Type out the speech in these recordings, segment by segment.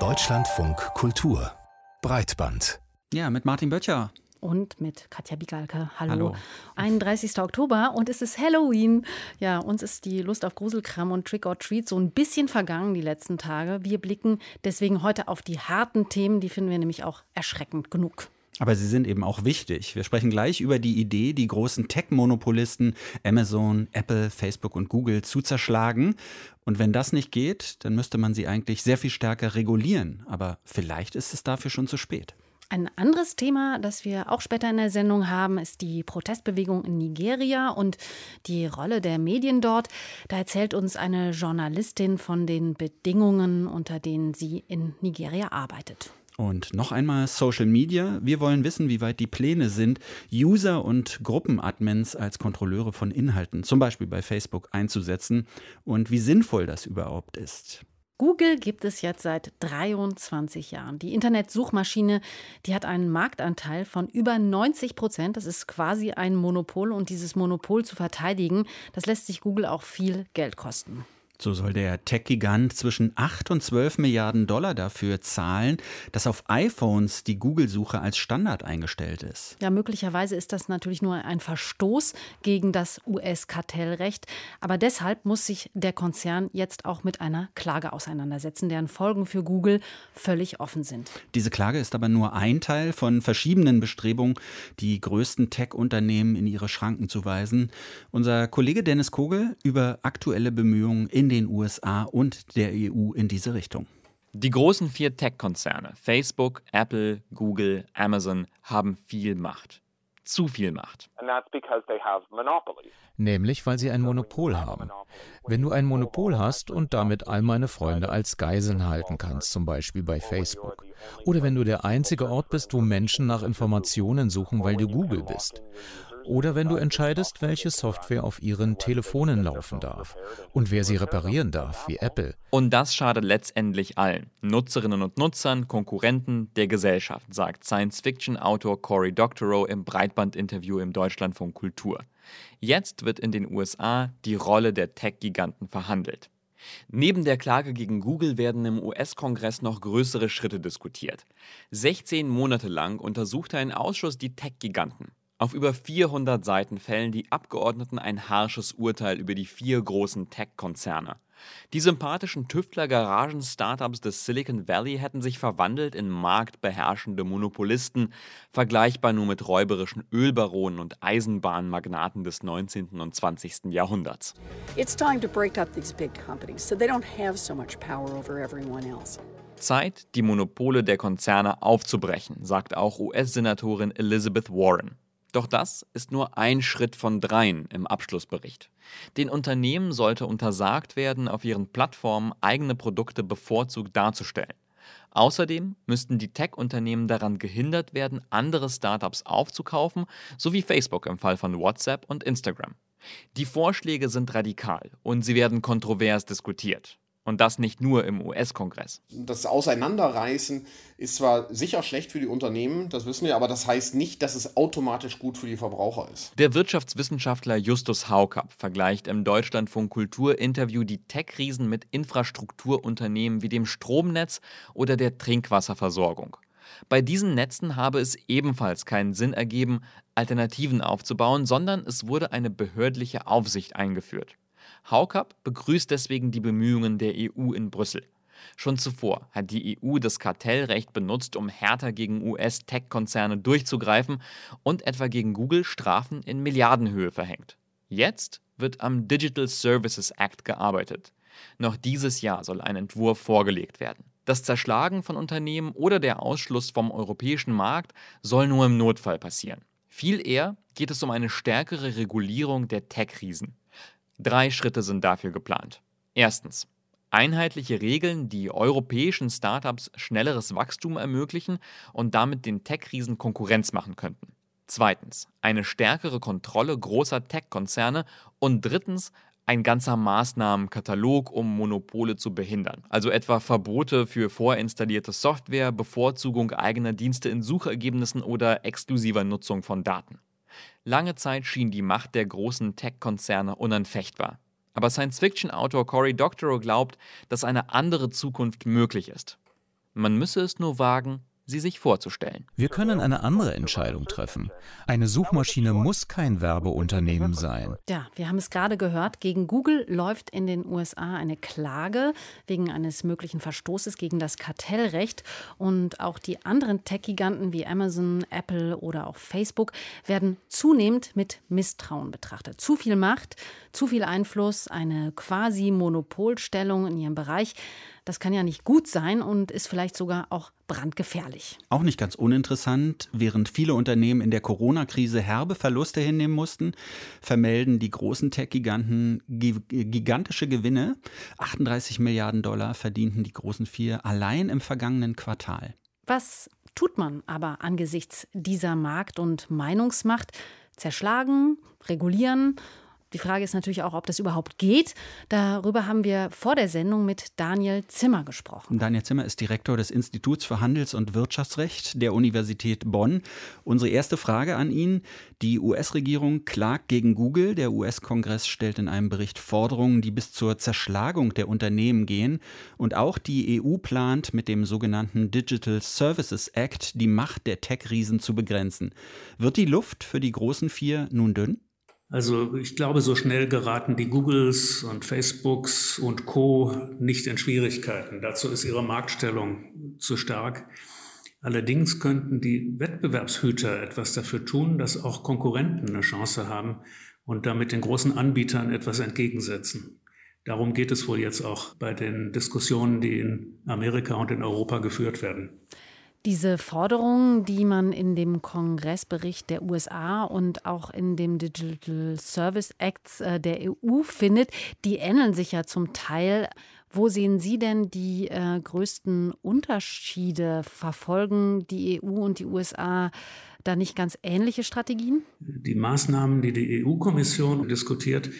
Deutschlandfunk Kultur Breitband. Ja, mit Martin Böttcher und mit Katja Bigalke. Hallo. Hallo. 31. Oktober und es ist Halloween. Ja, uns ist die Lust auf Gruselkram und Trick or Treat so ein bisschen vergangen die letzten Tage. Wir blicken deswegen heute auf die harten Themen, die finden wir nämlich auch erschreckend genug. Aber sie sind eben auch wichtig. Wir sprechen gleich über die Idee, die großen Tech-Monopolisten Amazon, Apple, Facebook und Google zu zerschlagen. Und wenn das nicht geht, dann müsste man sie eigentlich sehr viel stärker regulieren. Aber vielleicht ist es dafür schon zu spät. Ein anderes Thema, das wir auch später in der Sendung haben, ist die Protestbewegung in Nigeria und die Rolle der Medien dort. Da erzählt uns eine Journalistin von den Bedingungen, unter denen sie in Nigeria arbeitet. Und noch einmal Social Media. Wir wollen wissen, wie weit die Pläne sind, User und Gruppenadmins als Kontrolleure von Inhalten, zum Beispiel bei Facebook, einzusetzen und wie sinnvoll das überhaupt ist. Google gibt es jetzt seit 23 Jahren. Die Internetsuchmaschine, die hat einen Marktanteil von über 90 Prozent. Das ist quasi ein Monopol und dieses Monopol zu verteidigen, das lässt sich Google auch viel Geld kosten. So soll der Tech-Gigant zwischen 8 und 12 Milliarden Dollar dafür zahlen, dass auf iPhones die Google-Suche als Standard eingestellt ist. Ja, möglicherweise ist das natürlich nur ein Verstoß gegen das US-Kartellrecht. Aber deshalb muss sich der Konzern jetzt auch mit einer Klage auseinandersetzen, deren Folgen für Google völlig offen sind. Diese Klage ist aber nur ein Teil von verschiedenen Bestrebungen, die größten Tech-Unternehmen in ihre Schranken zu weisen. Unser Kollege Dennis Kogel über aktuelle Bemühungen in in den USA und der EU in diese Richtung. Die großen vier Tech-Konzerne Facebook, Apple, Google, Amazon haben viel Macht. Zu viel Macht. Nämlich, weil sie ein Monopol haben. Wenn du ein Monopol hast und damit all meine Freunde als Geiseln halten kannst, zum Beispiel bei Facebook. Oder wenn du der einzige Ort bist, wo Menschen nach Informationen suchen, weil du Google bist. Oder wenn du entscheidest, welche Software auf ihren Telefonen laufen darf und wer sie reparieren darf, wie Apple. Und das schadet letztendlich allen. Nutzerinnen und Nutzern, Konkurrenten der Gesellschaft, sagt Science-Fiction-Autor Cory Doctorow im Breitband-Interview im Deutschlandfunk Kultur. Jetzt wird in den USA die Rolle der Tech-Giganten verhandelt. Neben der Klage gegen Google werden im US-Kongress noch größere Schritte diskutiert. 16 Monate lang untersuchte ein Ausschuss die Tech-Giganten. Auf über 400 Seiten fällen die Abgeordneten ein harsches Urteil über die vier großen Tech-Konzerne. Die sympathischen Tüftler-Garagen-Startups des Silicon Valley hätten sich verwandelt in marktbeherrschende Monopolisten, vergleichbar nur mit räuberischen Ölbaronen und Eisenbahnmagnaten des 19. und 20. Jahrhunderts. It's time to break up these big companies so they don't have so much power over everyone else. Zeit, die Monopole der Konzerne aufzubrechen, sagt auch US-Senatorin Elizabeth Warren. Doch das ist nur ein Schritt von dreien im Abschlussbericht. Den Unternehmen sollte untersagt werden, auf ihren Plattformen eigene Produkte bevorzugt darzustellen. Außerdem müssten die Tech-Unternehmen daran gehindert werden, andere Startups aufzukaufen, so wie Facebook im Fall von WhatsApp und Instagram. Die Vorschläge sind radikal und sie werden kontrovers diskutiert. Und das nicht nur im US-Kongress. Das Auseinanderreißen ist zwar sicher schlecht für die Unternehmen, das wissen wir, aber das heißt nicht, dass es automatisch gut für die Verbraucher ist. Der Wirtschaftswissenschaftler Justus Haukapp vergleicht im Deutschlandfunk Kultur-Interview die Tech-Riesen mit Infrastrukturunternehmen wie dem Stromnetz oder der Trinkwasserversorgung. Bei diesen Netzen habe es ebenfalls keinen Sinn ergeben, Alternativen aufzubauen, sondern es wurde eine behördliche Aufsicht eingeführt. Haukapp begrüßt deswegen die Bemühungen der EU in Brüssel. Schon zuvor hat die EU das Kartellrecht benutzt, um härter gegen US-Tech-Konzerne durchzugreifen und etwa gegen Google Strafen in Milliardenhöhe verhängt. Jetzt wird am Digital Services Act gearbeitet. Noch dieses Jahr soll ein Entwurf vorgelegt werden. Das Zerschlagen von Unternehmen oder der Ausschluss vom europäischen Markt soll nur im Notfall passieren. Viel eher geht es um eine stärkere Regulierung der Tech-Riesen. Drei Schritte sind dafür geplant. Erstens. Einheitliche Regeln, die europäischen Startups schnelleres Wachstum ermöglichen und damit den Tech-Riesen Konkurrenz machen könnten. Zweitens, eine stärkere Kontrolle großer Tech-Konzerne und drittens, ein ganzer Maßnahmenkatalog, um Monopole zu behindern. Also etwa Verbote für vorinstallierte Software, Bevorzugung eigener Dienste in Suchergebnissen oder exklusiver Nutzung von Daten. Lange Zeit schien die Macht der großen Tech-Konzerne unanfechtbar. Aber Science-Fiction-Autor Cory Doctorow glaubt, dass eine andere Zukunft möglich ist. Man müsse es nur wagen, sie sich vorzustellen. Wir können eine andere Entscheidung treffen. Eine Suchmaschine muss kein Werbeunternehmen sein. Ja, wir haben es gerade gehört. Gegen Google läuft in den USA eine Klage wegen eines möglichen Verstoßes gegen das Kartellrecht. Und auch die anderen Tech-Giganten wie Amazon, Apple oder auch Facebook werden zunehmend mit Misstrauen betrachtet. Zu viel Macht, zu viel Einfluss, eine quasi Monopolstellung in ihrem Bereich. Das kann ja nicht gut sein und ist vielleicht sogar auch brandgefährlich. Auch nicht ganz uninteressant, während viele Unternehmen in der Corona-Krise herbe Verluste hinnehmen mussten, vermelden die großen Tech-Giganten gigantische Gewinne. 38 Milliarden Dollar verdienten die großen vier allein im vergangenen Quartal. Was tut man aber angesichts dieser Markt- und Meinungsmacht? Zerschlagen, regulieren die Frage ist natürlich auch, ob das überhaupt geht. Darüber haben wir vor der Sendung mit Daniel Zimmer gesprochen. Daniel Zimmer ist Direktor des Instituts für Handels- und Wirtschaftsrecht der Universität Bonn. Unsere erste Frage an ihn. Die US-Regierung klagt gegen Google. Der US-Kongress stellt in einem Bericht Forderungen, die bis zur Zerschlagung der Unternehmen gehen. Und auch die EU plant mit dem sogenannten Digital Services Act die Macht der Tech-Riesen zu begrenzen. Wird die Luft für die großen vier nun dünn? Also ich glaube, so schnell geraten die Googles und Facebooks und Co nicht in Schwierigkeiten. Dazu ist ihre Marktstellung zu stark. Allerdings könnten die Wettbewerbshüter etwas dafür tun, dass auch Konkurrenten eine Chance haben und damit den großen Anbietern etwas entgegensetzen. Darum geht es wohl jetzt auch bei den Diskussionen, die in Amerika und in Europa geführt werden. Diese Forderungen, die man in dem Kongressbericht der USA und auch in dem Digital Service Act äh, der EU findet, die ähneln sich ja zum Teil. Wo sehen Sie denn die äh, größten Unterschiede? Verfolgen die EU und die USA da nicht ganz ähnliche Strategien? Die Maßnahmen, die die EU-Kommission diskutiert,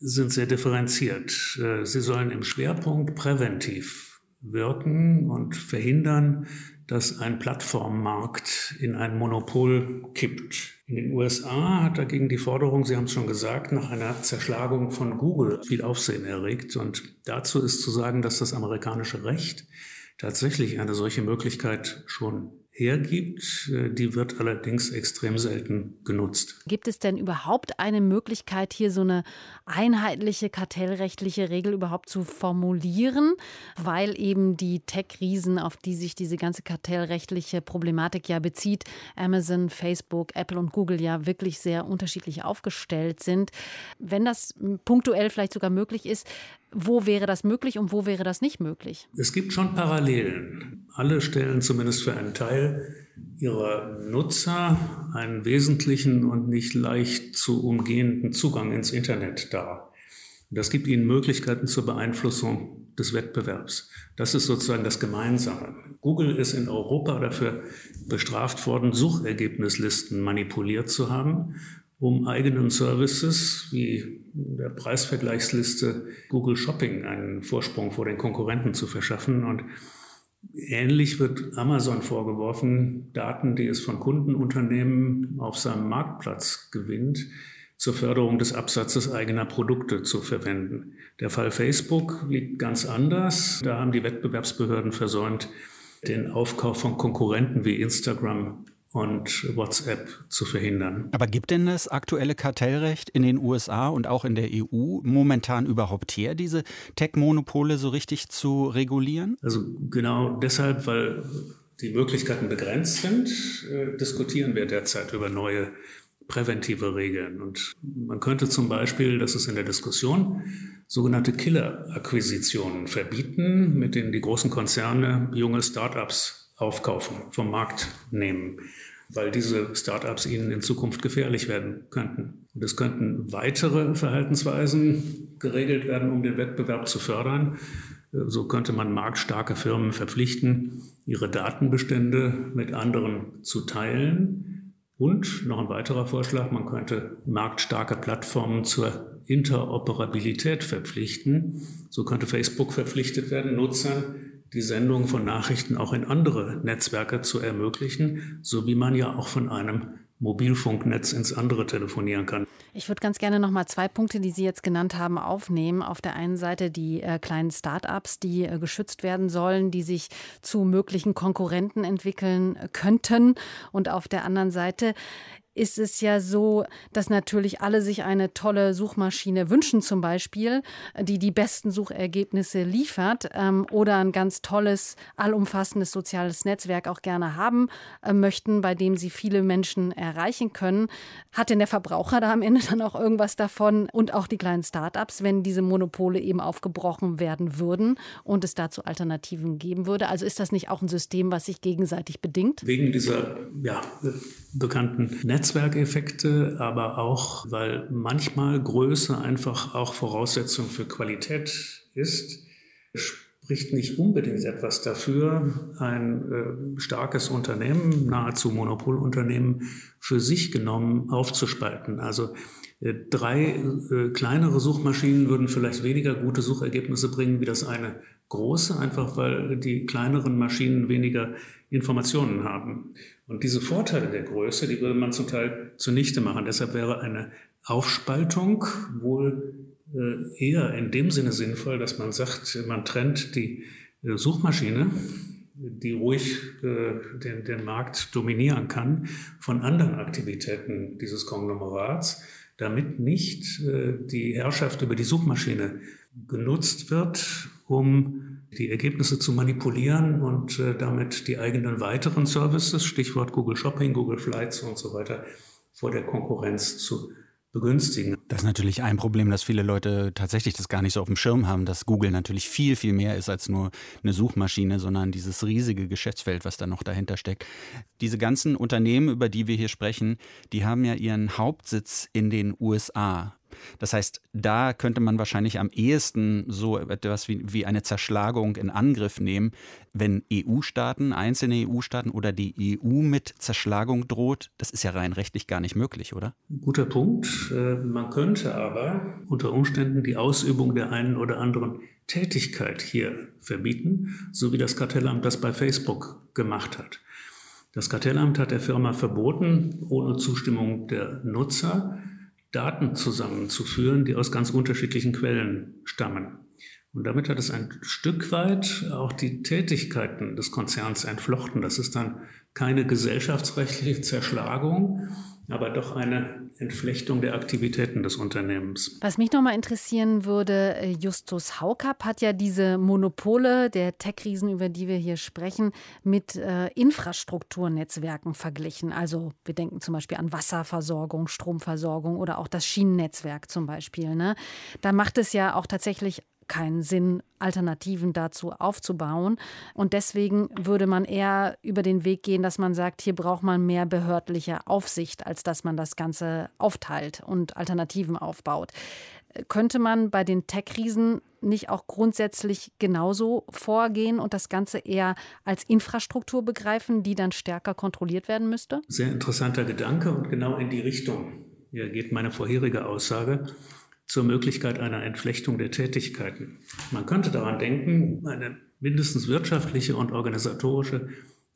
sind sehr differenziert. Äh, sie sollen im Schwerpunkt präventiv wirken und verhindern, dass ein Plattformmarkt in ein Monopol kippt. In den USA hat dagegen die Forderung, Sie haben es schon gesagt, nach einer Zerschlagung von Google viel Aufsehen erregt. Und dazu ist zu sagen, dass das amerikanische Recht tatsächlich eine solche Möglichkeit schon hergibt. Äh, die wird allerdings extrem selten genutzt. Gibt es denn überhaupt eine Möglichkeit, hier so eine einheitliche kartellrechtliche Regel überhaupt zu formulieren, weil eben die Tech-Riesen, auf die sich diese ganze kartellrechtliche Problematik ja bezieht, Amazon, Facebook, Apple und Google ja wirklich sehr unterschiedlich aufgestellt sind. Wenn das punktuell vielleicht sogar möglich ist, wo wäre das möglich und wo wäre das nicht möglich? Es gibt schon Parallelen. Alle stellen zumindest für einen Teil ihrer Nutzer einen wesentlichen und nicht leicht zu umgehenden Zugang ins Internet dar. Das gibt ihnen Möglichkeiten zur Beeinflussung des Wettbewerbs. Das ist sozusagen das Gemeinsame. Google ist in Europa dafür bestraft worden, Suchergebnislisten manipuliert zu haben um eigenen Services wie der Preisvergleichsliste Google Shopping einen Vorsprung vor den Konkurrenten zu verschaffen. Und ähnlich wird Amazon vorgeworfen, Daten, die es von Kundenunternehmen auf seinem Marktplatz gewinnt, zur Förderung des Absatzes eigener Produkte zu verwenden. Der Fall Facebook liegt ganz anders. Da haben die Wettbewerbsbehörden versäumt, den Aufkauf von Konkurrenten wie Instagram und WhatsApp zu verhindern. Aber gibt denn das aktuelle Kartellrecht in den USA und auch in der EU momentan überhaupt her, diese Tech-Monopole so richtig zu regulieren? Also genau deshalb, weil die Möglichkeiten begrenzt sind, äh, diskutieren wir derzeit über neue präventive Regeln. Und man könnte zum Beispiel, das ist in der Diskussion, sogenannte Killer-Akquisitionen verbieten, mit denen die großen Konzerne junge Start-ups aufkaufen, vom Markt nehmen, weil diese Startups ihnen in Zukunft gefährlich werden könnten. Und es könnten weitere Verhaltensweisen geregelt werden, um den Wettbewerb zu fördern. So könnte man marktstarke Firmen verpflichten, ihre Datenbestände mit anderen zu teilen. Und noch ein weiterer Vorschlag, man könnte marktstarke Plattformen zur Interoperabilität verpflichten. So könnte Facebook verpflichtet werden, Nutzern die Sendung von Nachrichten auch in andere Netzwerke zu ermöglichen, so wie man ja auch von einem Mobilfunknetz ins andere telefonieren kann. Ich würde ganz gerne noch mal zwei Punkte, die Sie jetzt genannt haben, aufnehmen. Auf der einen Seite die äh, kleinen Start-ups, die äh, geschützt werden sollen, die sich zu möglichen Konkurrenten entwickeln könnten. Und auf der anderen Seite ist es ja so, dass natürlich alle sich eine tolle Suchmaschine wünschen, zum Beispiel, die die besten Suchergebnisse liefert ähm, oder ein ganz tolles, allumfassendes soziales Netzwerk auch gerne haben äh, möchten, bei dem sie viele Menschen erreichen können. Hat denn der Verbraucher da am Ende dann auch irgendwas davon und auch die kleinen Startups, wenn diese Monopole eben aufgebrochen werden würden und es dazu Alternativen geben würde? Also ist das nicht auch ein System, was sich gegenseitig bedingt? Wegen dieser ja, bekannten Netz Netzwerkeffekte, aber auch, weil manchmal Größe einfach auch Voraussetzung für Qualität ist, spricht nicht unbedingt etwas dafür, ein äh, starkes Unternehmen, nahezu Monopolunternehmen, für sich genommen aufzuspalten. Also äh, drei äh, kleinere Suchmaschinen würden vielleicht weniger gute Suchergebnisse bringen wie das eine große, einfach weil die kleineren Maschinen weniger Informationen haben. Und diese Vorteile der Größe, die würde man zum Teil zunichte machen. Deshalb wäre eine Aufspaltung wohl äh, eher in dem Sinne sinnvoll, dass man sagt, man trennt die äh, Suchmaschine, die ruhig äh, den, den Markt dominieren kann, von anderen Aktivitäten dieses Konglomerats, damit nicht die Herrschaft über die Suchmaschine genutzt wird, um die Ergebnisse zu manipulieren und äh, damit die eigenen weiteren Services, Stichwort Google Shopping, Google Flights und so weiter, vor der Konkurrenz zu begünstigen. Das ist natürlich ein Problem, dass viele Leute tatsächlich das gar nicht so auf dem Schirm haben, dass Google natürlich viel, viel mehr ist als nur eine Suchmaschine, sondern dieses riesige Geschäftsfeld, was da noch dahinter steckt. Diese ganzen Unternehmen, über die wir hier sprechen, die haben ja ihren Hauptsitz in den USA. Das heißt, da könnte man wahrscheinlich am ehesten so etwas wie, wie eine Zerschlagung in Angriff nehmen, wenn EU-Staaten, einzelne EU-Staaten oder die EU mit Zerschlagung droht. Das ist ja rein rechtlich gar nicht möglich, oder? Guter Punkt. Äh, man könnte aber unter Umständen die Ausübung der einen oder anderen Tätigkeit hier verbieten, so wie das Kartellamt das bei Facebook gemacht hat. Das Kartellamt hat der Firma verboten, ohne Zustimmung der Nutzer, Daten zusammenzuführen, die aus ganz unterschiedlichen Quellen stammen. Und damit hat es ein Stück weit auch die Tätigkeiten des Konzerns entflochten. Das ist dann keine gesellschaftsrechtliche Zerschlagung, aber doch eine Entflechtung der Aktivitäten des Unternehmens. Was mich noch mal interessieren würde, äh, Justus Haukapp hat ja diese Monopole der Tech-Riesen, über die wir hier sprechen, mit äh, Infrastrukturnetzwerken verglichen. Also wir denken zum Beispiel an Wasserversorgung, Stromversorgung oder auch das Schienennetzwerk zum Beispiel. Ne? Da macht es ja auch tatsächlich keinen Sinn, Alternativen dazu aufzubauen. Und deswegen würde man eher über den Weg gehen, dass man sagt, hier braucht man mehr behördliche Aufsicht, als dass man das Ganze aufteilt und Alternativen aufbaut. Könnte man bei den Tech-Riesen nicht auch grundsätzlich genauso vorgehen und das Ganze eher als Infrastruktur begreifen, die dann stärker kontrolliert werden müsste? Sehr interessanter Gedanke und genau in die Richtung. Hier geht meine vorherige Aussage zur Möglichkeit einer Entflechtung der Tätigkeiten. Man könnte daran denken, eine mindestens wirtschaftliche und organisatorische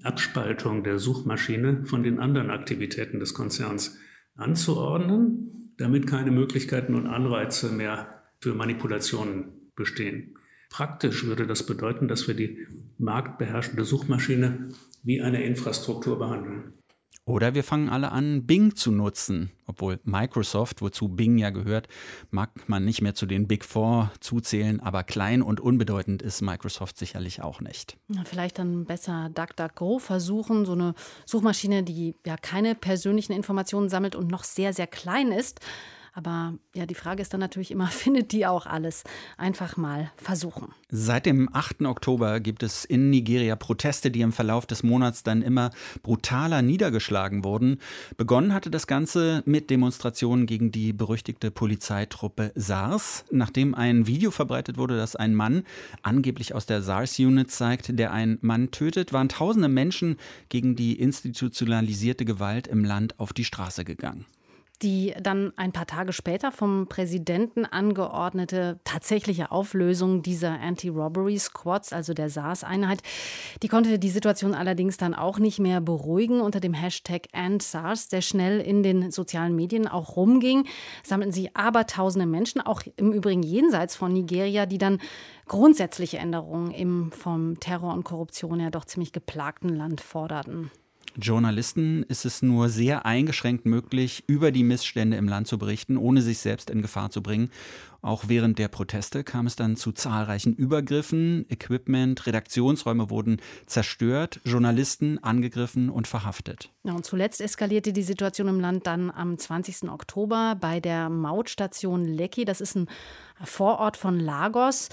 Abspaltung der Suchmaschine von den anderen Aktivitäten des Konzerns anzuordnen, damit keine Möglichkeiten und Anreize mehr für Manipulationen bestehen. Praktisch würde das bedeuten, dass wir die marktbeherrschende Suchmaschine wie eine Infrastruktur behandeln. Oder wir fangen alle an, Bing zu nutzen. Obwohl Microsoft, wozu Bing ja gehört, mag man nicht mehr zu den Big Four zuzählen, aber klein und unbedeutend ist Microsoft sicherlich auch nicht. vielleicht dann besser DuckDuckGo versuchen, so eine Suchmaschine, die ja keine persönlichen Informationen sammelt und noch sehr, sehr klein ist. Aber ja, die Frage ist dann natürlich immer, findet die auch alles? Einfach mal versuchen. Seit dem 8. Oktober gibt es in Nigeria Proteste, die im Verlauf des Monats dann immer brutaler niedergeschlagen wurden. Begonnen hatte das Ganze mit Demonstrationen gegen die berüchtigte Polizeitruppe SARS, nachdem ein Video verbreitet wurde, das ein Mann angeblich aus der SARS-Unit zeigt, der einen Mann tötet, waren tausende Menschen gegen die institutionalisierte Gewalt im Land auf die Straße gegangen. Die dann ein paar Tage später vom Präsidenten angeordnete tatsächliche Auflösung dieser Anti-Robbery Squads, also der SARS-Einheit, die konnte die Situation allerdings dann auch nicht mehr beruhigen. Unter dem Hashtag AndSARS, der schnell in den sozialen Medien auch rumging, sammelten sie abertausende Menschen, auch im Übrigen jenseits von Nigeria, die dann grundsätzliche Änderungen im vom Terror und Korruption ja doch ziemlich geplagten Land forderten. Journalisten ist es nur sehr eingeschränkt möglich, über die Missstände im Land zu berichten, ohne sich selbst in Gefahr zu bringen. Auch während der Proteste kam es dann zu zahlreichen Übergriffen. Equipment, Redaktionsräume wurden zerstört, Journalisten angegriffen und verhaftet. Ja, und zuletzt eskalierte die Situation im Land dann am 20. Oktober bei der Mautstation Lekki. Das ist ein Vorort von Lagos.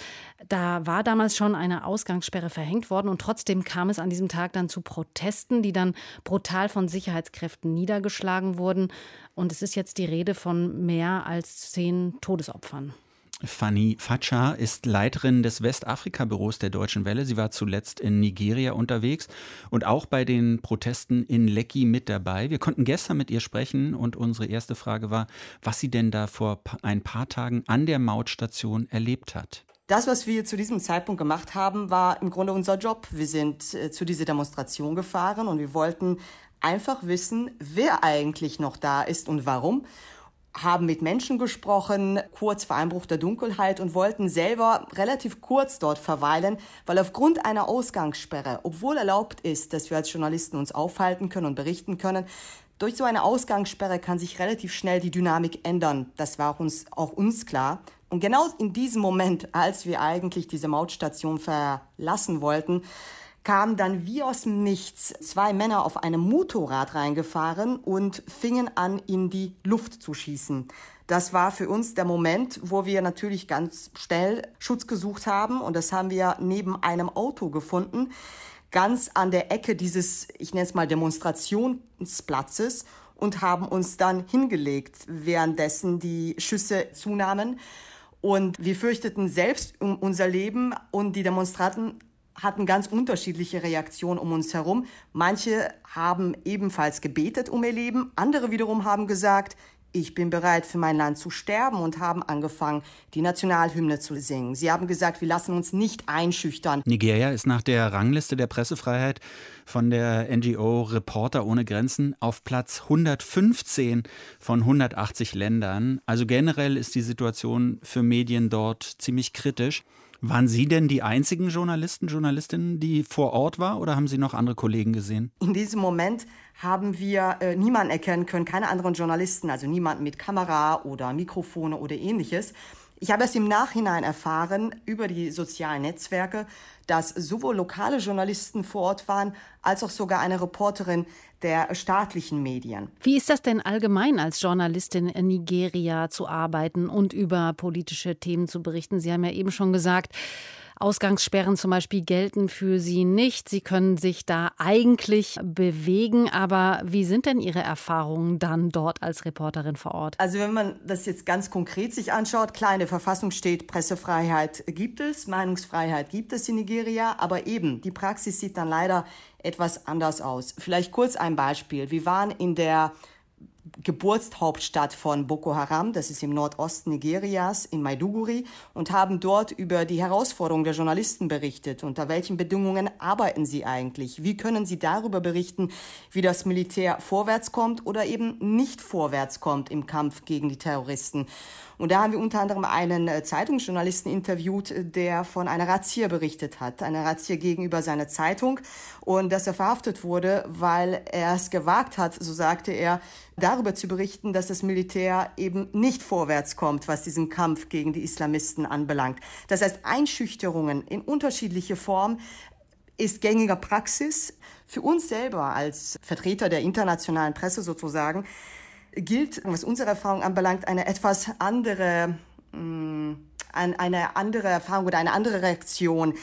Da war damals schon eine Ausgangssperre verhängt worden und trotzdem kam es an diesem Tag dann zu Protesten, die dann brutal von Sicherheitskräften niedergeschlagen wurden. Und es ist jetzt die Rede von mehr als zehn Todesopfern. Fanny Fatscha ist Leiterin des Westafrika-Büros der Deutschen Welle. Sie war zuletzt in Nigeria unterwegs und auch bei den Protesten in Lekki mit dabei. Wir konnten gestern mit ihr sprechen und unsere erste Frage war, was sie denn da vor ein paar Tagen an der Mautstation erlebt hat. Das, was wir zu diesem Zeitpunkt gemacht haben, war im Grunde unser Job. Wir sind äh, zu dieser Demonstration gefahren und wir wollten einfach wissen, wer eigentlich noch da ist und warum haben mit Menschen gesprochen, kurz vor Einbruch der Dunkelheit und wollten selber relativ kurz dort verweilen, weil aufgrund einer Ausgangssperre, obwohl erlaubt ist, dass wir als Journalisten uns aufhalten können und berichten können, durch so eine Ausgangssperre kann sich relativ schnell die Dynamik ändern. Das war auch uns, auch uns klar. Und genau in diesem Moment, als wir eigentlich diese Mautstation verlassen wollten, kamen dann wie aus dem Nichts zwei Männer auf einem Motorrad reingefahren und fingen an, in die Luft zu schießen. Das war für uns der Moment, wo wir natürlich ganz schnell Schutz gesucht haben und das haben wir neben einem Auto gefunden, ganz an der Ecke dieses, ich nenne es mal Demonstrationsplatzes und haben uns dann hingelegt, währenddessen die Schüsse zunahmen. Und wir fürchteten selbst um unser Leben und die Demonstranten hatten ganz unterschiedliche Reaktionen um uns herum. Manche haben ebenfalls gebetet um ihr Leben, andere wiederum haben gesagt, ich bin bereit für mein Land zu sterben und haben angefangen, die Nationalhymne zu singen. Sie haben gesagt, wir lassen uns nicht einschüchtern. Nigeria ist nach der Rangliste der Pressefreiheit von der NGO Reporter ohne Grenzen auf Platz 115 von 180 Ländern. Also generell ist die Situation für Medien dort ziemlich kritisch. Waren Sie denn die einzigen Journalisten, Journalistinnen, die vor Ort war oder haben Sie noch andere Kollegen gesehen? In diesem Moment haben wir äh, niemanden erkennen können, keine anderen Journalisten, also niemanden mit Kamera oder Mikrofone oder ähnliches. Ich habe es im Nachhinein erfahren über die sozialen Netzwerke, dass sowohl lokale Journalisten vor Ort waren, als auch sogar eine Reporterin der staatlichen Medien. Wie ist das denn allgemein als Journalistin in Nigeria zu arbeiten und über politische Themen zu berichten? Sie haben ja eben schon gesagt, Ausgangssperren zum Beispiel gelten für Sie nicht. Sie können sich da eigentlich bewegen. Aber wie sind denn Ihre Erfahrungen dann dort als Reporterin vor Ort? Also wenn man das jetzt ganz konkret sich anschaut, klar, in der Verfassung steht, Pressefreiheit gibt es, Meinungsfreiheit gibt es in Nigeria. Aber eben, die Praxis sieht dann leider etwas anders aus. Vielleicht kurz ein Beispiel. Wir waren in der Geburtshauptstadt von Boko Haram, das ist im Nordosten Nigerias, in Maiduguri, und haben dort über die Herausforderungen der Journalisten berichtet. Unter welchen Bedingungen arbeiten sie eigentlich? Wie können sie darüber berichten, wie das Militär vorwärts kommt oder eben nicht vorwärts kommt im Kampf gegen die Terroristen? Und da haben wir unter anderem einen äh, Zeitungsjournalisten interviewt, der von einer Razzia berichtet hat, eine Razzia gegenüber seiner Zeitung und dass er verhaftet wurde, weil er es gewagt hat, so sagte er, darüber zu berichten, dass das Militär eben nicht vorwärts kommt, was diesen Kampf gegen die Islamisten anbelangt. Das heißt, Einschüchterungen in unterschiedliche Form ist gängiger Praxis. Für uns selber als Vertreter der internationalen Presse sozusagen gilt, was unsere Erfahrung anbelangt, eine etwas andere, mm, eine andere Erfahrung oder eine andere Reaktion.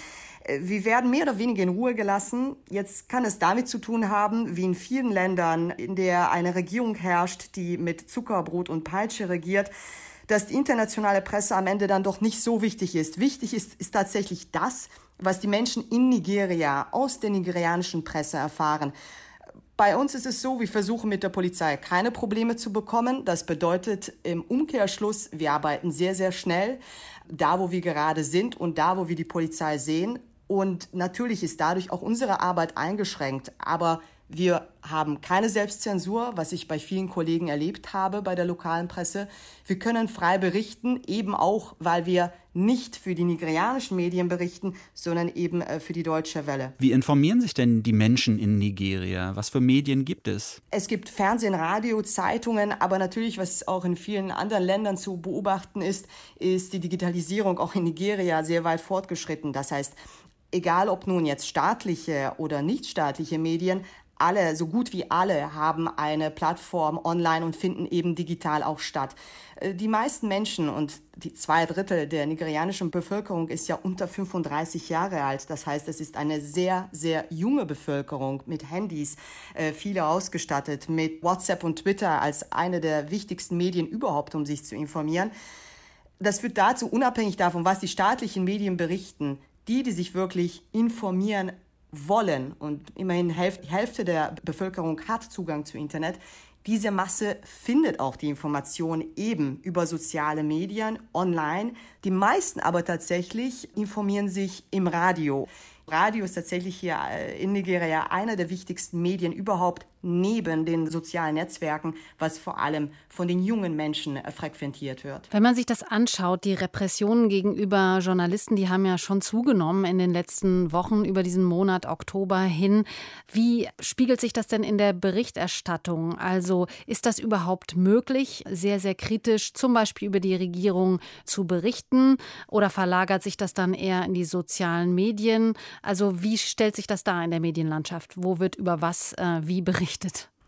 Wir werden mehr oder weniger in Ruhe gelassen. Jetzt kann es damit zu tun haben, wie in vielen Ländern, in der eine Regierung herrscht, die mit Zuckerbrot und Peitsche regiert, dass die internationale Presse am Ende dann doch nicht so wichtig ist. Wichtig ist, ist tatsächlich das, was die Menschen in Nigeria aus der nigerianischen Presse erfahren Bei uns ist es so, wir versuchen mit der Polizei keine Probleme zu bekommen. Das bedeutet im Umkehrschluss, wir arbeiten sehr, sehr schnell, da wo wir gerade sind und da wo wir die Polizei sehen. Und natürlich ist dadurch auch unsere Arbeit eingeschränkt. Aber wir haben keine Selbstzensur, was ich bei vielen Kollegen erlebt habe bei der lokalen Presse. Wir können frei berichten, eben auch, weil wir nicht für die nigerianischen Medien berichten, sondern eben äh, für die Deutsche Welle. Wie informieren sich denn die Menschen in Nigeria? Was für Medien gibt es? Es gibt Fernsehen, Radio, Zeitungen, aber natürlich, was auch in vielen anderen Ländern zu beobachten ist, ist die Digitalisierung auch in Nigeria sehr weit fortgeschritten. Das heißt, egal ob nun jetzt staatliche oder nichtstaatliche Medien, alle, so gut wie alle haben eine Plattform online und finden eben digital auch statt. Äh, die meisten Menschen und die zwei Drittel der nigerianischen Bevölkerung ist ja unter 35 Jahre alt. Das heißt, es ist eine sehr, sehr junge Bevölkerung mit Handys, äh, viele ausgestattet, mit WhatsApp und Twitter als eine der wichtigsten Medien überhaupt, um sich zu informieren. Das führt dazu, unabhängig davon, was die staatlichen Medien berichten, die, die sich wirklich informieren, wollen, und immerhin die Hälfte der Bevölkerung hat Zugang zu Internet, diese Masse findet auch die Information eben über soziale Medien, online. Die meisten aber tatsächlich informieren sich im Radio. Radio ist tatsächlich hier äh, in Nigeria einer der wichtigsten Medien überhaupt neben den sozialen Netzwerken, was vor allem von den jungen Menschen äh, frequentiert wird. Wenn man sich das anschaut, die Repressionen gegenüber Journalisten, die haben ja schon zugenommen in den letzten Wochen über diesen Monat Oktober hin. Wie spiegelt sich das denn in der Berichterstattung? Also ist das überhaupt möglich, sehr, sehr kritisch zum Beispiel über die Regierung zu berichten? Oder verlagert sich das dann eher in die sozialen Medien? Also wie stellt sich das da in der Medienlandschaft? Wo wird über was äh, wie berichtet?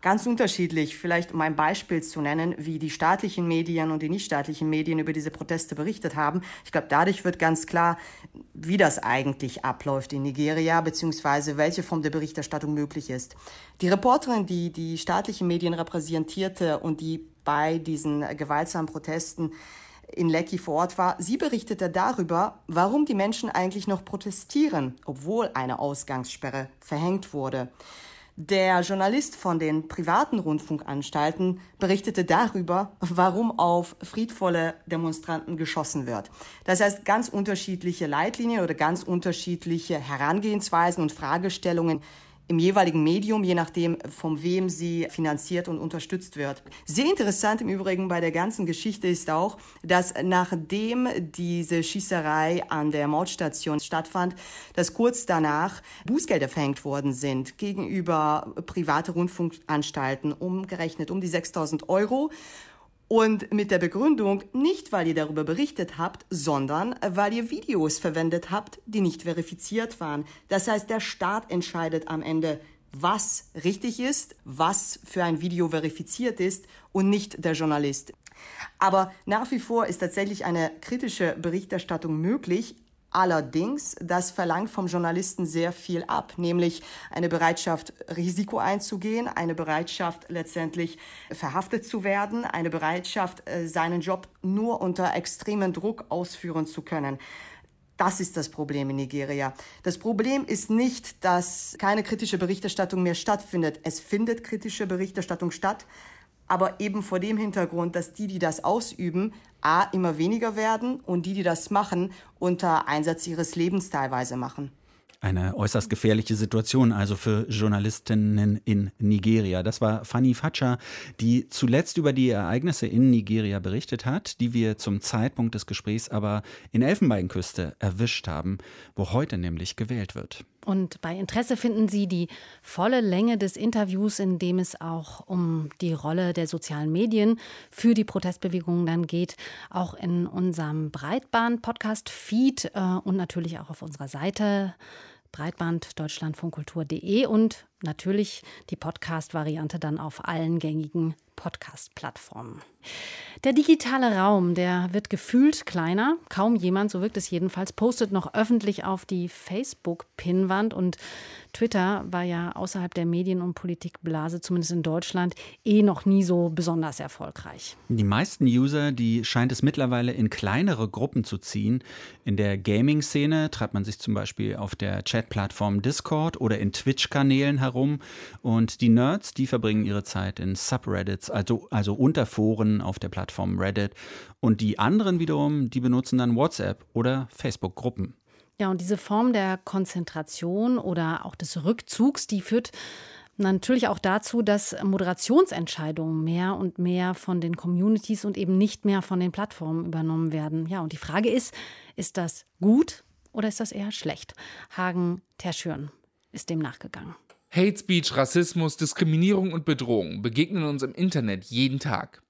Ganz unterschiedlich. Vielleicht um ein Beispiel zu nennen, wie die staatlichen Medien und die nichtstaatlichen Medien über diese Proteste berichtet haben. Ich glaube, dadurch wird ganz klar, wie das eigentlich abläuft in Nigeria, beziehungsweise welche Form der Berichterstattung möglich ist. Die Reporterin, die die staatlichen Medien repräsentierte und die bei diesen gewaltsamen Protesten in Lecky vor Ort war, sie berichtete darüber, warum die Menschen eigentlich noch protestieren, obwohl eine Ausgangssperre verhängt wurde. Der Journalist von den privaten Rundfunkanstalten berichtete darüber, warum auf friedvolle Demonstranten geschossen wird. Das heißt, ganz unterschiedliche Leitlinien oder ganz unterschiedliche Herangehensweisen und Fragestellungen im jeweiligen Medium, je nachdem, von wem sie finanziert und unterstützt wird. Sehr interessant im Übrigen bei der ganzen Geschichte ist auch, dass nachdem diese Schießerei an der Mordstation stattfand, dass kurz danach Bußgelder verhängt worden sind gegenüber private Rundfunkanstalten, umgerechnet um die 6000 Euro. Und mit der Begründung, nicht weil ihr darüber berichtet habt, sondern weil ihr Videos verwendet habt, die nicht verifiziert waren. Das heißt, der Staat entscheidet am Ende, was richtig ist, was für ein Video verifiziert ist und nicht der Journalist. Aber nach wie vor ist tatsächlich eine kritische Berichterstattung möglich, Allerdings, das verlangt vom Journalisten sehr viel ab, nämlich eine Bereitschaft, Risiko einzugehen, eine Bereitschaft, letztendlich verhaftet zu werden, eine Bereitschaft, äh, seinen Job nur unter extremem Druck ausführen zu können. Das ist das Problem in Nigeria. Das Problem ist nicht, dass keine kritische Berichterstattung mehr stattfindet. Es findet kritische Berichterstattung statt, aber eben vor dem Hintergrund, dass die, die das ausüben, a immer weniger werden und die, die das machen, unter Einsatz ihres Lebens teilweise machen. Eine äußerst gefährliche Situation also für Journalistinnen in Nigeria. Das war Fanny Fatscher, die zuletzt über die Ereignisse in Nigeria berichtet hat, die wir zum Zeitpunkt des Gesprächs aber in Elfenbeinküste erwischt haben, wo heute nämlich gewählt wird. Und bei Interesse finden Sie die volle Länge des Interviews, in dem es auch um die Rolle der sozialen Medien für die Protestbewegungen dann geht, auch in unserem Breitband-Podcast-Feed äh, und natürlich auch auf unserer Seite breitbanddeutschlandfunkkultur.de und natürlich die Podcast-Variante dann auf allen gängigen Podcast-Plattformen. Der digitale Raum, der wird gefühlt kleiner. Kaum jemand, so wirkt es jedenfalls, postet noch öffentlich auf die Facebook-Pinnwand. Und Twitter war ja außerhalb der Medien- und Politikblase, zumindest in Deutschland, eh noch nie so besonders erfolgreich. Die meisten User, die scheint es mittlerweile in kleinere Gruppen zu ziehen. In der Gaming-Szene treibt man sich zum Beispiel auf der Chat-Plattform Discord oder in Twitch-Kanälen herum herum. Und die Nerds, die verbringen ihre Zeit in Subreddits, also, also Unterforen auf der Plattform Reddit. Und die anderen wiederum, die benutzen dann WhatsApp oder Facebook-Gruppen. Ja, und diese Form der Konzentration oder auch des Rückzugs, die führt natürlich auch dazu, dass Moderationsentscheidungen mehr und mehr von den Communities und eben nicht mehr von den Plattformen übernommen werden. Ja, und die Frage ist, ist das gut oder ist das eher schlecht? Hagen Terschürn ist dem nachgegangen. Hate Speech, Rassismus, Diskriminierung und Bedrohung begegnen uns im Internet jeden Tag.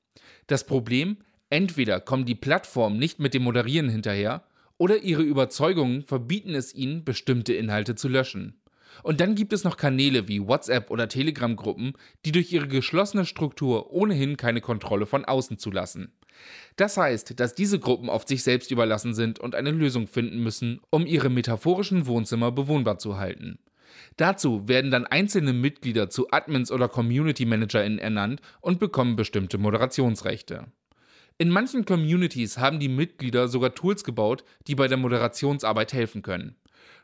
Das Problem, entweder kommen die Plattformen nicht mit dem Moderieren hinterher oder ihre Überzeugungen verbieten es ihnen, bestimmte Inhalte zu löschen. Und dann gibt es noch Kanäle wie WhatsApp oder Telegram-Gruppen, die durch ihre geschlossene Struktur ohnehin keine Kontrolle von außen zulassen. Das heißt, dass diese Gruppen oft sich selbst überlassen sind und eine Lösung finden müssen, um ihre metaphorischen Wohnzimmer bewohnbar zu halten. Dazu werden dann einzelne Mitglieder zu Admins oder Community ManagerInnen ernannt und bekommen bestimmte Moderationsrechte. In manchen Communities haben die Mitglieder sogar Tools gebaut, die bei der Moderationsarbeit helfen können.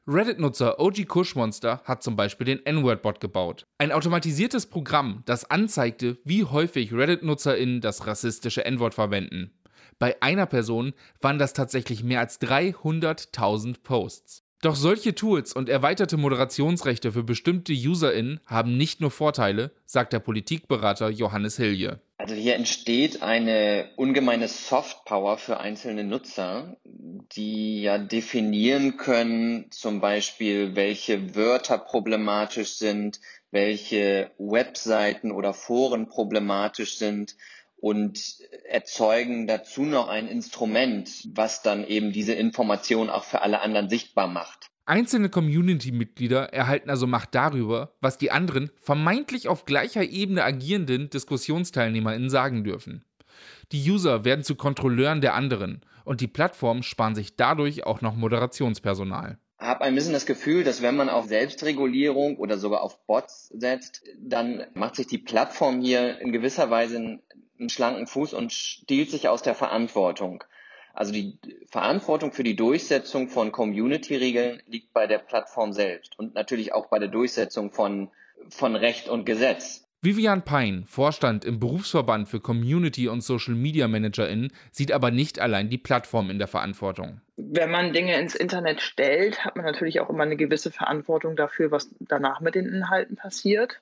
Reddit-Nutzer OG Kushmonster hat zum Beispiel den N-Word-Bot gebaut. Ein automatisiertes Programm, das anzeigte, wie häufig Reddit-NutzerInnen das rassistische N-Wort verwenden. Bei einer Person waren das tatsächlich mehr als 300.000 Posts. Doch solche Tools und erweiterte Moderationsrechte für bestimmte UserInnen haben nicht nur Vorteile, sagt der Politikberater Johannes Hilje. Also hier entsteht eine ungemeine Softpower für einzelne Nutzer, die ja definieren können, zum Beispiel, welche Wörter problematisch sind, welche Webseiten oder Foren problematisch sind und erzeugen dazu noch ein Instrument, was dann eben diese Information auch für alle anderen sichtbar macht. Einzelne Community-Mitglieder erhalten also Macht darüber, was die anderen vermeintlich auf gleicher Ebene agierenden DiskussionsteilnehmerInnen sagen dürfen. Die User werden zu Kontrolleuren der anderen und die Plattformen sparen sich dadurch auch noch Moderationspersonal habe ein bisschen das Gefühl, dass wenn man auf Selbstregulierung oder sogar auf Bots setzt, dann macht sich die Plattform hier in gewisser Weise einen, schlanken Fuß und stiehlt sich aus der Verantwortung. Also die Verantwortung für die Durchsetzung von Community-Regeln liegt bei der Plattform selbst und natürlich auch bei der Durchsetzung von, von Recht und Gesetz. Vivian Pein, Vorstand im Berufsverband für Community und Social Media ManagerInnen, sieht aber nicht allein die Plattform in der Verantwortung. Wenn man Dinge ins Internet stellt, hat man natürlich auch immer eine gewisse Verantwortung dafür, was danach mit den Inhalten passiert.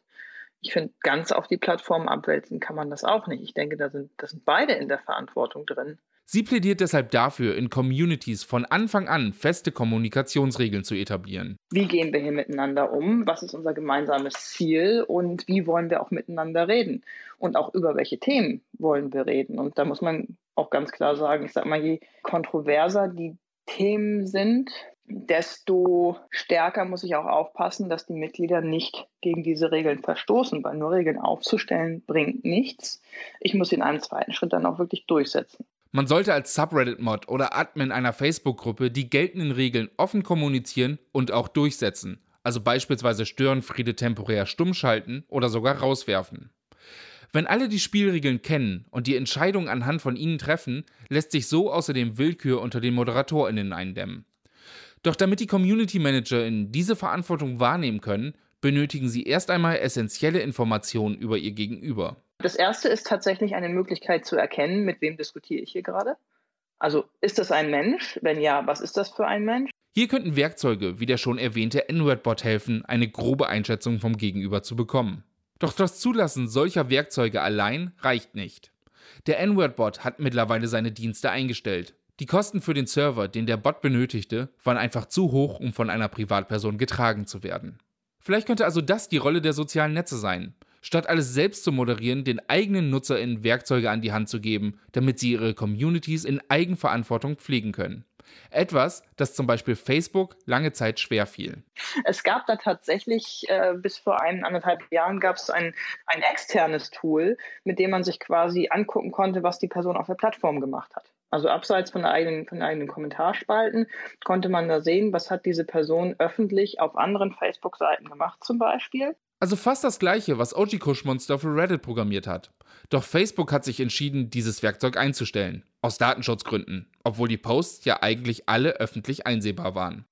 Ich finde, ganz auf die Plattform abwälzen kann man das auch nicht. Ich denke, da sind, da sind beide in der Verantwortung drin. Sie plädiert deshalb dafür, in Communities von Anfang an feste Kommunikationsregeln zu etablieren. Wie gehen wir hier miteinander um? Was ist unser gemeinsames Ziel? Und wie wollen wir auch miteinander reden? Und auch über welche Themen wollen wir reden? Und da muss man auch ganz klar sagen, ich sage mal, je kontroverser die Themen sind, desto stärker muss ich auch aufpassen, dass die Mitglieder nicht gegen diese Regeln verstoßen, weil nur Regeln aufzustellen bringt nichts. Ich muss in einem zweiten Schritt dann auch wirklich durchsetzen. Man sollte als Subreddit-Mod oder Admin einer Facebook-Gruppe die geltenden Regeln offen kommunizieren und auch durchsetzen, also beispielsweise Störenfriede temporär stumm schalten oder sogar rauswerfen. Wenn alle die Spielregeln kennen und die Entscheidungen anhand von ihnen treffen, lässt sich so außerdem Willkür unter den ModeratorInnen eindämmen. Doch damit die Community ManagerInnen diese Verantwortung wahrnehmen können, benötigen sie erst einmal essentielle Informationen über ihr Gegenüber. Das erste ist tatsächlich eine Möglichkeit zu erkennen, mit wem diskutiere ich hier gerade. Also ist das ein Mensch? Wenn ja, was ist das für ein Mensch? Hier könnten Werkzeuge wie der schon erwähnte N-Word-Bot helfen, eine grobe Einschätzung vom Gegenüber zu bekommen. Doch das Zulassen solcher Werkzeuge allein reicht nicht. Der N-Word-Bot hat mittlerweile seine Dienste eingestellt. Die Kosten für den Server, den der Bot benötigte, waren einfach zu hoch, um von einer Privatperson getragen zu werden. Vielleicht könnte also das die Rolle der sozialen Netze sein. Statt alles selbst zu moderieren, den eigenen NutzerInnen Werkzeuge an die Hand zu geben, damit sie ihre Communities in Eigenverantwortung pflegen können. Etwas, das zum Beispiel Facebook lange Zeit schwer fiel. Es gab da tatsächlich äh, bis vor ein, anderthalb Jahren gab es ein, ein externes Tool, mit dem man sich quasi angucken konnte, was die Person auf der Plattform gemacht hat. Also abseits von, eigenen, von eigenen Kommentarspalten konnte man da sehen, was hat diese Person öffentlich auf anderen Facebook-Seiten gemacht zum Beispiel. Also fast das gleiche, was OG Monster für Reddit programmiert hat. Doch Facebook hat sich entschieden, dieses Werkzeug einzustellen. Aus Datenschutzgründen. Obwohl die Posts ja eigentlich alle öffentlich einsehbar waren.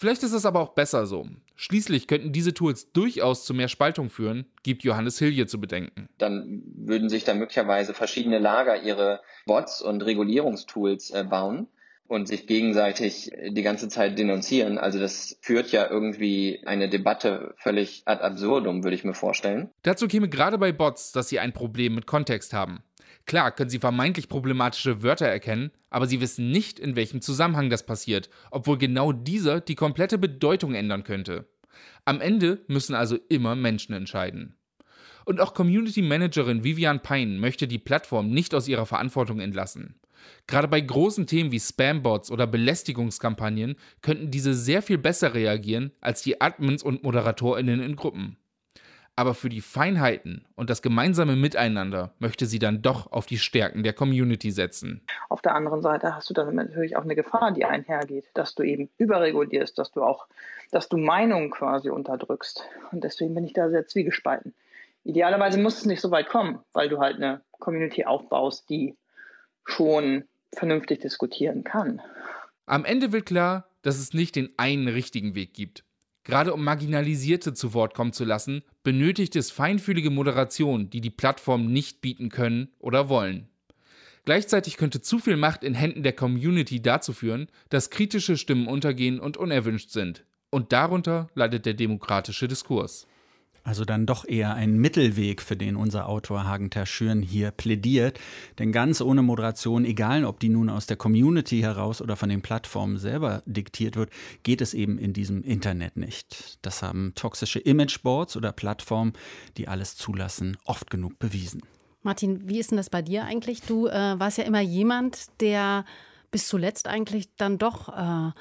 Vielleicht ist es aber auch besser so. Schließlich könnten diese Tools durchaus zu mehr Spaltung führen, gibt Johannes Hilje zu bedenken. Dann würden sich da möglicherweise verschiedene Lager ihre Bots und Regulierungstools äh, bauen und sich gegenseitig die ganze Zeit denunzieren. Also das führt ja irgendwie eine Debatte völlig ad absurdum, würde ich mir vorstellen. Dazu käme gerade bei Bots, dass sie ein Problem mit Kontext haben. Klar können sie vermeintlich problematische Wörter erkennen, aber sie wissen nicht, in welchem Zusammenhang das passiert, obwohl genau dieser die komplette Bedeutung ändern könnte. Am Ende müssen also immer Menschen entscheiden. Und auch Community Managerin Vivian Pine möchte die Plattform nicht aus ihrer Verantwortung entlassen. Gerade bei großen Themen wie Spambots oder Belästigungskampagnen könnten diese sehr viel besser reagieren als die Admins und ModeratorInnen in Gruppen aber für die Feinheiten und das gemeinsame Miteinander möchte sie dann doch auf die Stärken der Community setzen. Auf der anderen Seite hast du dann natürlich auch eine Gefahr, die einhergeht, dass du eben überregulierst, dass du auch, dass du Meinungen quasi unterdrückst. Und deswegen bin ich da sehr zwiegespalten. Idealerweise muss es nicht so weit kommen, weil du halt eine Community aufbaust, die schon vernünftig diskutieren kann. Am Ende wird klar, dass es nicht den einen richtigen Weg gibt. Gerade um Marginalisierte zu Wort kommen zu lassen, benötigt es feinfühlige Moderation, die die Plattformen nicht bieten können oder wollen. Gleichzeitig könnte zu viel Macht in Händen der Community dazu führen, dass kritische Stimmen untergehen und unerwünscht sind. Und darunter leidet der demokratische Diskurs. Also dann doch eher ein Mittelweg, für den unser Autor Hagen Terschüren hier plädiert. Denn ganz ohne Moderation, egal ob die nun aus der Community heraus oder von den Plattformen selber diktiert wird, geht es eben in diesem Internet nicht. Das haben toxische Imageboards oder Plattformen, die alles zulassen, oft genug bewiesen. Martin, wie ist denn das bei dir eigentlich? Du äh, warst ja immer jemand, der bis zuletzt eigentlich dann doch äh,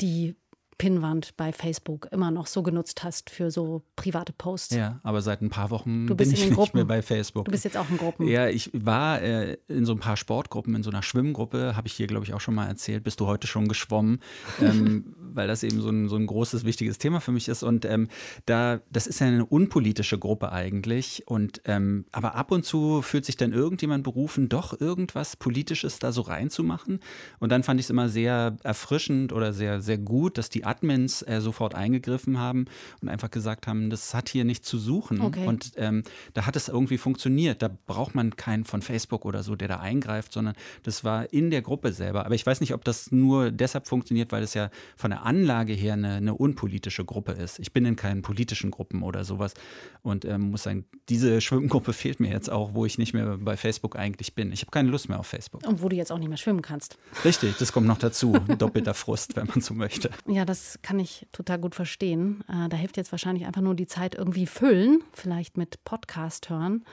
die Pinnwand bei Facebook immer noch so genutzt hast für so private Posts. Ja, aber seit ein paar Wochen bin ich nicht mehr bei Facebook. Du bist jetzt auch in Gruppen. Ja, ich war äh, in so ein paar Sportgruppen, in so einer Schwimmgruppe, habe ich hier, glaube ich, auch schon mal erzählt. Bist du heute schon geschwommen? ähm, weil das eben so ein, so ein großes, wichtiges Thema für mich ist. Und ähm, da, das ist ja eine unpolitische Gruppe eigentlich. Und ähm, aber ab und zu fühlt sich dann irgendjemand berufen, doch irgendwas Politisches da so reinzumachen. Und dann fand ich es immer sehr erfrischend oder sehr, sehr gut, dass die Admins äh, sofort eingegriffen haben und einfach gesagt haben, das hat hier nichts zu suchen. Okay. Und ähm, da hat es irgendwie funktioniert. Da braucht man keinen von Facebook oder so, der da eingreift, sondern das war in der Gruppe selber. Aber ich weiß nicht, ob das nur deshalb funktioniert, weil es ja von der Anlage her eine, eine unpolitische Gruppe ist. Ich bin in keinen politischen Gruppen oder sowas und ähm, muss sagen, diese Schwimmgruppe fehlt mir jetzt auch, wo ich nicht mehr bei Facebook eigentlich bin. Ich habe keine Lust mehr auf Facebook. Und wo du jetzt auch nicht mehr schwimmen kannst. Richtig, das kommt noch dazu. Doppelter Frust, wenn man so möchte. Ja, das kann ich total gut verstehen. Äh, da hilft jetzt wahrscheinlich einfach nur die Zeit irgendwie füllen, vielleicht mit Podcast hören.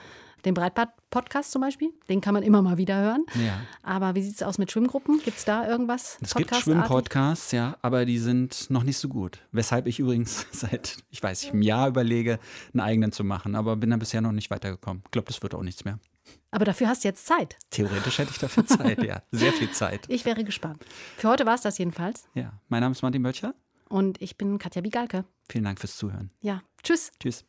Den Breitbart-Podcast zum Beispiel, den kann man immer mal wieder hören. Ja. Aber wie sieht es aus mit Schwimmgruppen? Gibt es da irgendwas? Es gibt Schwimmpodcasts, ja, aber die sind noch nicht so gut. Weshalb ich übrigens seit, ich weiß nicht, einem Jahr überlege, einen eigenen zu machen, aber bin da bisher noch nicht weitergekommen. Ich glaube, das wird auch nichts mehr. Aber dafür hast du jetzt Zeit. Theoretisch hätte ich dafür Zeit, ja. Sehr viel Zeit. Ich wäre gespannt. Für heute war es das jedenfalls. Ja. Mein Name ist Martin Böttcher. Und ich bin Katja Bigalke. Vielen Dank fürs Zuhören. Ja. Tschüss. Tschüss.